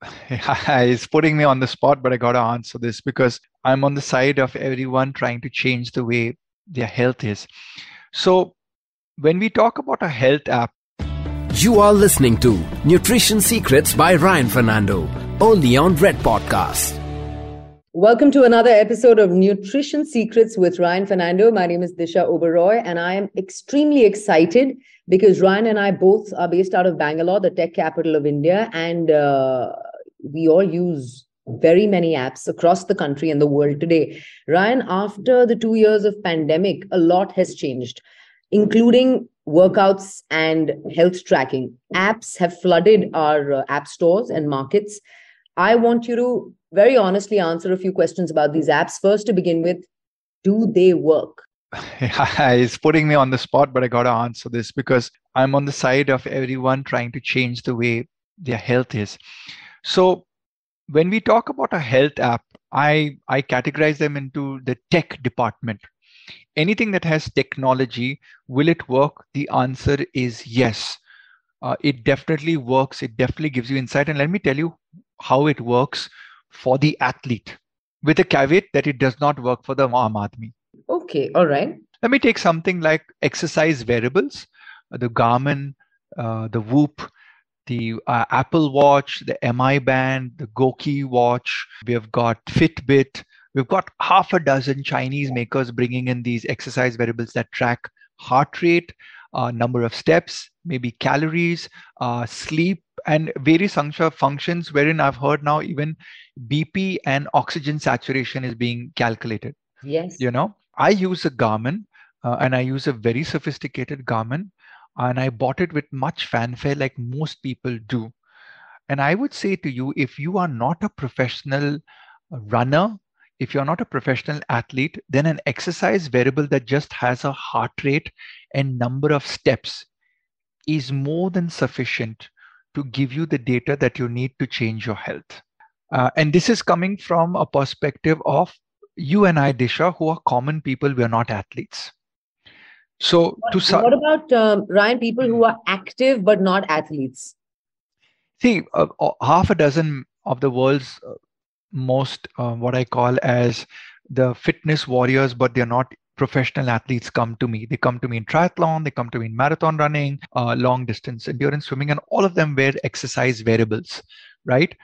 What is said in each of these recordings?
it's putting me on the spot, but I got to answer this because I'm on the side of everyone trying to change the way their health is. So, when we talk about a health app, you are listening to Nutrition Secrets by Ryan Fernando, only on Red Podcast. Welcome to another episode of Nutrition Secrets with Ryan Fernando. My name is Disha Oberoi, and I am extremely excited because Ryan and I both are based out of Bangalore, the tech capital of India, and uh, we all use very many apps across the country and the world today. Ryan, after the two years of pandemic, a lot has changed, including workouts and health tracking. Apps have flooded our uh, app stores and markets. I want you to very honestly answer a few questions about these apps. First, to begin with, do they work? it's putting me on the spot, but I got to answer this because I'm on the side of everyone trying to change the way their health is. So, when we talk about a health app, I, I categorize them into the tech department. Anything that has technology, will it work? The answer is yes. Uh, it definitely works. It definitely gives you insight. And let me tell you how it works for the athlete with a caveat that it does not work for the Aam Aadmi. Okay, all right. Let me take something like exercise wearables, uh, the Garmin, uh, the Whoop, the uh, Apple Watch, the MI Band, the GOQii Watch. We have got Fitbit. We've got half a dozen Chinese makers bringing in these exercise wearables that track heart rate, uh, number of steps, maybe calories, uh, sleep, and various functions wherein I've heard now even BP and oxygen saturation is being calculated. Yes. You know, I use a Garmin uh, and I use a very sophisticated Garmin and I bought it with much fanfare like most people do. And I would say to you, if you are not a professional runner, if you're not a professional athlete, then an exercise wearable that just has a heart rate and number of steps is more than sufficient to give you the data that you need to change your health. Uh, and this is coming from a perspective of you and I, Disha, who are common people, we are not athletes. So, what, to su- what about um, Ryan? People who are active but not athletes. See, uh, half a dozen of the world's uh, most uh, what I call as the fitness warriors, but they're not professional athletes come to me. They come to me in triathlon, they come to me in marathon running, uh, long distance endurance swimming, and all of them wear exercise wearables, right?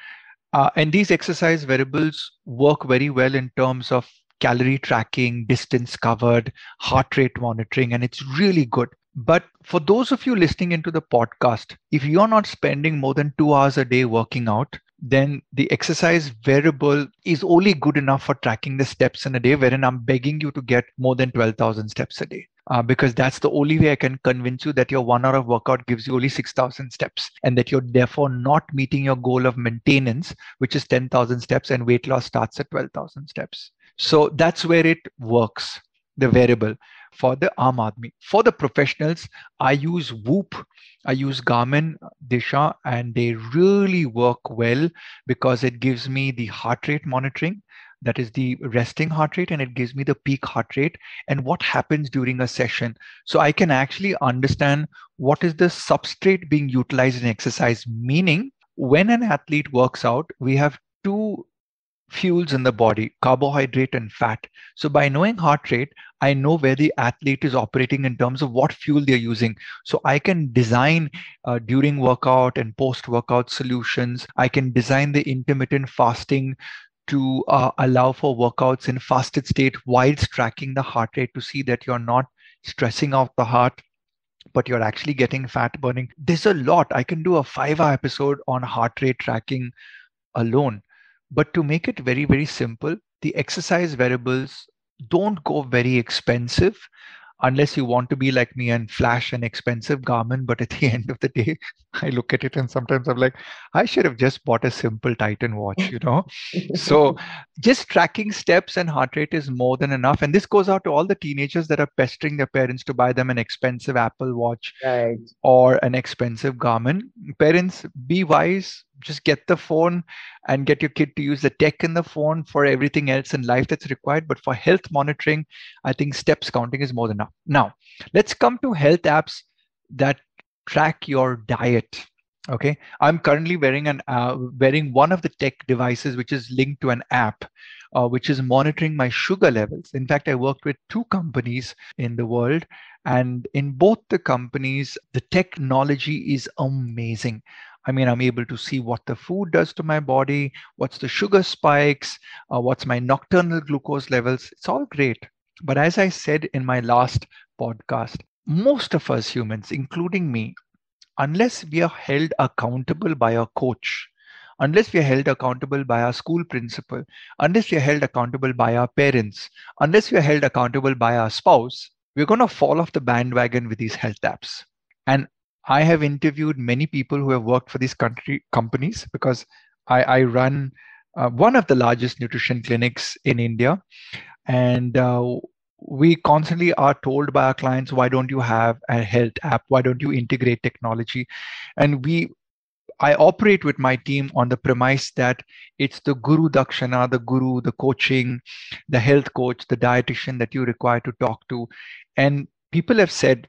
Uh, and these exercise wearables work very well in terms of calorie tracking, distance covered, heart rate monitoring, and it's really good. But for those of you listening into the podcast, if you're not spending more than two hours a day working out, then the exercise wearable is only good enough for tracking the steps in a day, wherein I'm begging you to get more than 12,000 steps a day. Uh, because that's the only way I can convince you that your one hour of workout gives you only 6,000 steps and that you're therefore not meeting your goal of maintenance, which is 10,000 steps, and weight loss starts at 12,000 steps. So that's where it works, the wearable for the Aam. For the professionals, I use Whoop, I use Garmin, Disha, and they really work well because it gives me the heart rate monitoring. That is the resting heart rate, and it gives me the peak heart rate and what happens during a session. So I can actually understand what is the substrate being utilized in exercise. Meaning, when an athlete works out, we have two fuels in the body carbohydrate and fat so by knowing heart rate i know where the athlete is operating in terms of what fuel they're using so i can design uh, during workout and post workout solutions i can design the intermittent fasting to uh, allow for workouts in fasted state whilst tracking the heart rate to see that you're not stressing out the heart but you're actually getting fat burning. There's a lot. I can do a 5 hour episode on heart rate tracking alone. But to make it very, very simple, the exercise wearables don't go very expensive unless you want to be like me and flash an expensive Garmin. But at the end of the day, I look at it and sometimes I'm like, I should have just bought a simple Titan watch, you know? so just tracking steps and heart rate is more than enough. And this goes out to all the teenagers that are pestering their parents to buy them an expensive Apple Watch right. or an expensive Garmin. Parents, be wise, just get the phone and get your kid to use the tech in the phone for everything else in life that's required. But for health monitoring, I think steps counting is more than enough. Now, let's come to health apps that track your diet. Okay, I'm currently wearing an uh, wearing one of the tech devices which is linked to an app, uh, which is monitoring my sugar levels. In fact, I worked with two companies in the world, and in both the companies, the technology is amazing. I mean, I'm able to see what the food does to my body, what's the sugar spikes, uh, what's my nocturnal glucose levels. It's all great. But as I said in my last podcast, most of us humans, including me, unless we are held accountable by a coach, unless we are held accountable by our school principal, unless we are held accountable by our parents, unless we are held accountable by our spouse, we're going to fall off the bandwagon with these health apps. And I have interviewed many people who have worked for these country companies because I, I run uh, one of the largest nutrition clinics in India. And uh, we constantly are told by our clients why don't you have a health app? Why don't you integrate technology? And we i operate with my team on the premise that it's the guru dakshana the guru the coaching the health coach the dietitian that you require to talk to. And people have said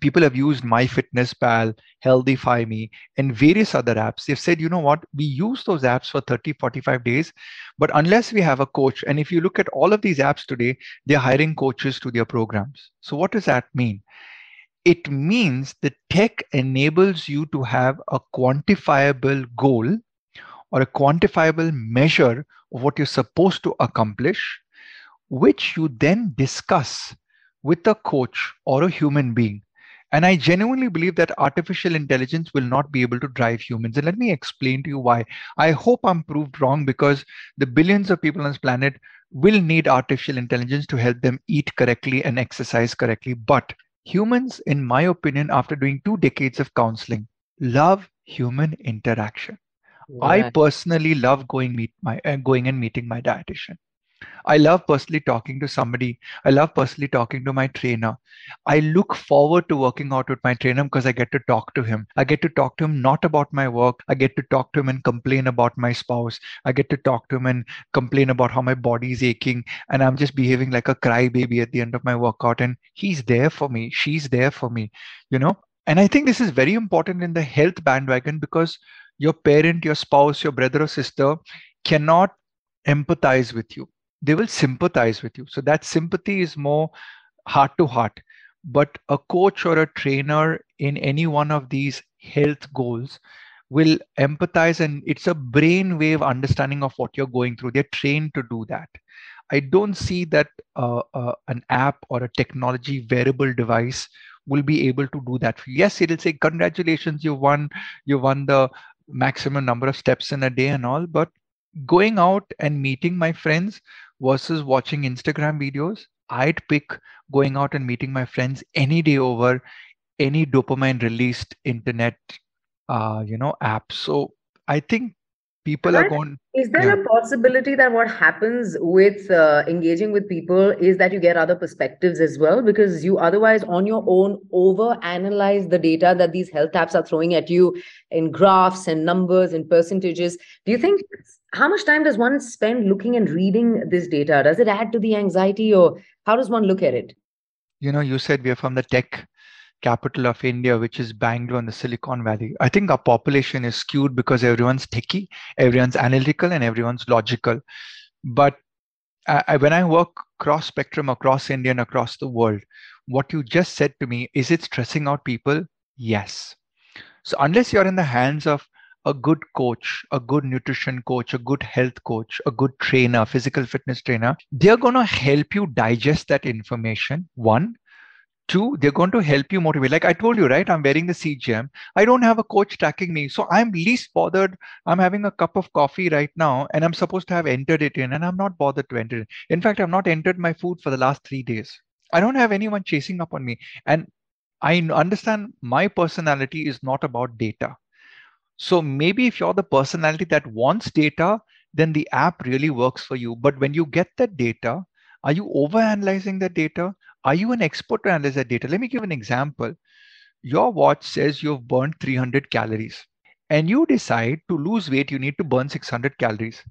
people have used MyFitnessPal, HealthifyMe, and various other apps. They've said, you know what, we use those apps for 30, 45 days, but unless we have a coach, and if you look at all of these apps today, they're hiring coaches to their programs. So what does that mean? It means the tech enables you to have a quantifiable goal or a quantifiable measure of what you're supposed to accomplish, which you then discuss with a coach or a human being and I genuinely believe that artificial intelligence will not be able to drive humans. And let me explain to you why. I hope I'm proved wrong because the billions of people on this planet will need artificial intelligence to help them eat correctly and exercise correctly. But humans, in my opinion, after doing two decades of counseling, love human interaction. Yeah. I personally love going meet my uh, going and meeting my dietitian. I love personally talking to somebody. I love personally talking to my trainer. I look forward to working out with my trainer because I get to talk to him. I get to talk to him not about my work. I get to talk to him and complain about my spouse. I get to talk to him and complain about how my body is aching and I'm just behaving like a crybaby at the end of my workout. And he's there for me. She's there for me, you know? And I think this is very important in the health bandwagon because your parent, your spouse, your brother or sister cannot empathize with you they will sympathize with you. So that sympathy is more heart to heart. But a coach or a trainer in any one of these health goals will empathize and it's a brainwave understanding of what you're going through. They're trained to do that. I don't see that uh, uh, an app or a technology wearable device will be able to do that. Yes, it'll say, congratulations, you won, you won the maximum number of steps in a day and all, but going out and meeting my friends versus watching Instagram videos, I'd pick going out and meeting my friends any day over any dopamine released internet, uh, you know, app. So I think people are going is there yeah. a possibility that what happens with uh, engaging with people is that you get other perspectives as well? Because you otherwise on your own over analyze the data that these health apps are throwing at you in graphs and numbers and percentages. Do you think how much time does one spend looking and reading this data? Does it add to the anxiety or how does one look at it? You know you said we are from the tech capital of India, which is Bangalore and the Silicon Valley. I think our population is skewed because everyone's techie, everyone's analytical, and everyone's logical. But I, when I work cross spectrum across India and across the world, what you just said to me is it stressing out people? Yes. So unless you're in the hands of a good coach, a good nutrition coach, a good health coach, a good trainer, physical fitness trainer, they're going to help you digest that information. One, Two, they're going to help you motivate. Like I told you, right? I'm wearing the CGM. I don't have a coach tracking me. So I'm least bothered. I'm having a cup of coffee right now and I'm supposed to have entered it in and I'm not bothered to enter it. In fact, I've not entered my food for the last three days. I don't have anyone chasing up on me. And I understand my personality is not about data. So maybe if you're the personality that wants data, then the app really works for you. But when you get that data, are you over analyzing the data? Are you an expert to analyze that data? Let me give an example. Your watch says you've burned 300 calories and you decide to lose weight, you need to burn 600 calories,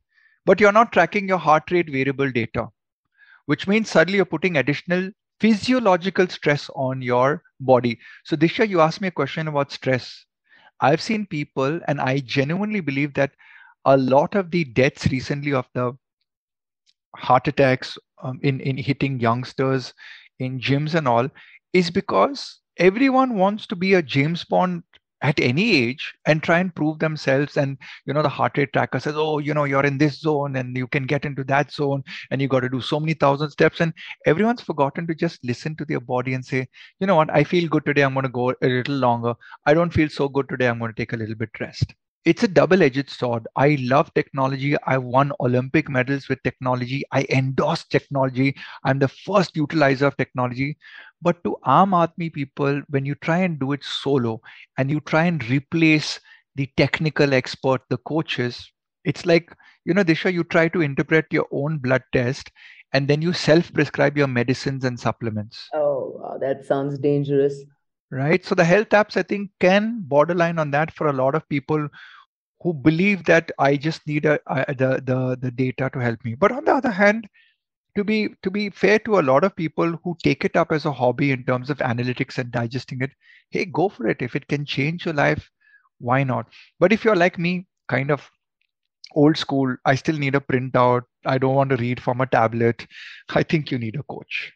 but you're not tracking your heart rate variable data, which means suddenly you're putting additional physiological stress on your body. So Disha, you asked me a question about stress. I've seen people, and I genuinely believe that a lot of the deaths recently of the heart attacks um, in, in hitting youngsters in gyms and all is because everyone wants to be a James Bond at any age and try and prove themselves and you know the heart rate tracker says oh you know you're in this zone and you can get into that zone and you got to do so many thousand steps. And everyone's forgotten to just listen to their body and say you know what? I feel good today. I'm going to go a little longer. I don't feel so good today. I'm going to take a little bit rest it's a double-edged sword. I love technology. I won olympic medals with technology. I endorse technology. I'm the first utilizer of technology. But to aam aadmi people when you try and do it solo and you try and replace the technical expert the coaches it's like you know disha you try to interpret your own blood test and then you self prescribe your medicines and supplements. Oh wow, that sounds dangerous. Right? So the health apps i think can borderline on that for a lot of people who believe that i just need a, a, the, the the data to help me. But on the other hand to be to be fair to a lot of people who take it up as a hobby in terms of analytics and digesting it hey go for it. If it can change your life why not? But if you're like me kind of old school i still need a printout. I don't want to read from a tablet. I think you need a coach.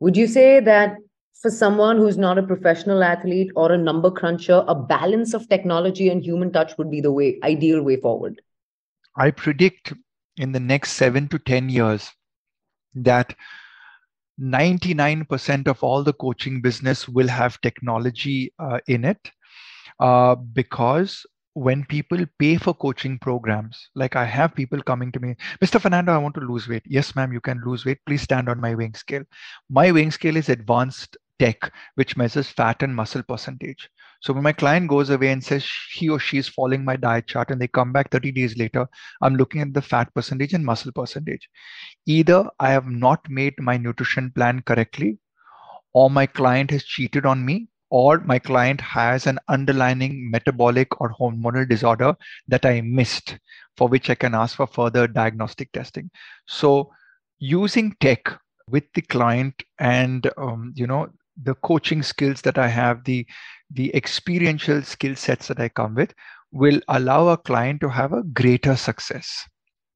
Would you say that for someone who's not a professional athlete or a number cruncher, a balance of technology and human touch would be the way ideal way forward? I predict in the next seven to 10 years that 99% of all the coaching business will have technology uh, in it uh, because when people pay for coaching programs, like I have people coming to me, Mr. Fernando, I want to lose weight. Yes, ma'am, you can lose weight. Please stand on my weighing scale. My weighing scale is advanced tech, which measures fat and muscle percentage. So when my client goes away and says he or she is following my diet chart and they come back 30 days later, I'm looking at the fat percentage and muscle percentage. Either I have not made my nutrition plan correctly, or my client has cheated on me, or my client has an underlying metabolic or hormonal disorder that I missed, for which I can ask for further diagnostic testing. So using tech with the client and um, you know the coaching skills that I have, the the experiential skill sets that I come with, will allow a client to have a greater success.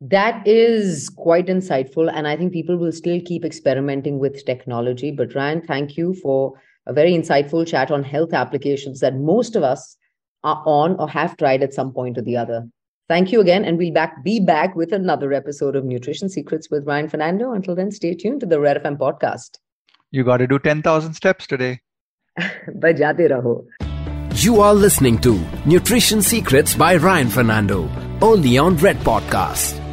That is quite insightful. And I think people will still keep experimenting with technology. But Ryan, thank you for a very insightful chat on health applications that most of us are on or have tried at some point or the other. Thank you again, and we'll back be back with another episode of Nutrition Secrets with Ryan Fernando. Until then, stay tuned to the Red FM podcast. You got to do 10,000 steps today. Bajate raho. You are listening to Nutrition Secrets by Ryan Fernando, only on Red Podcast.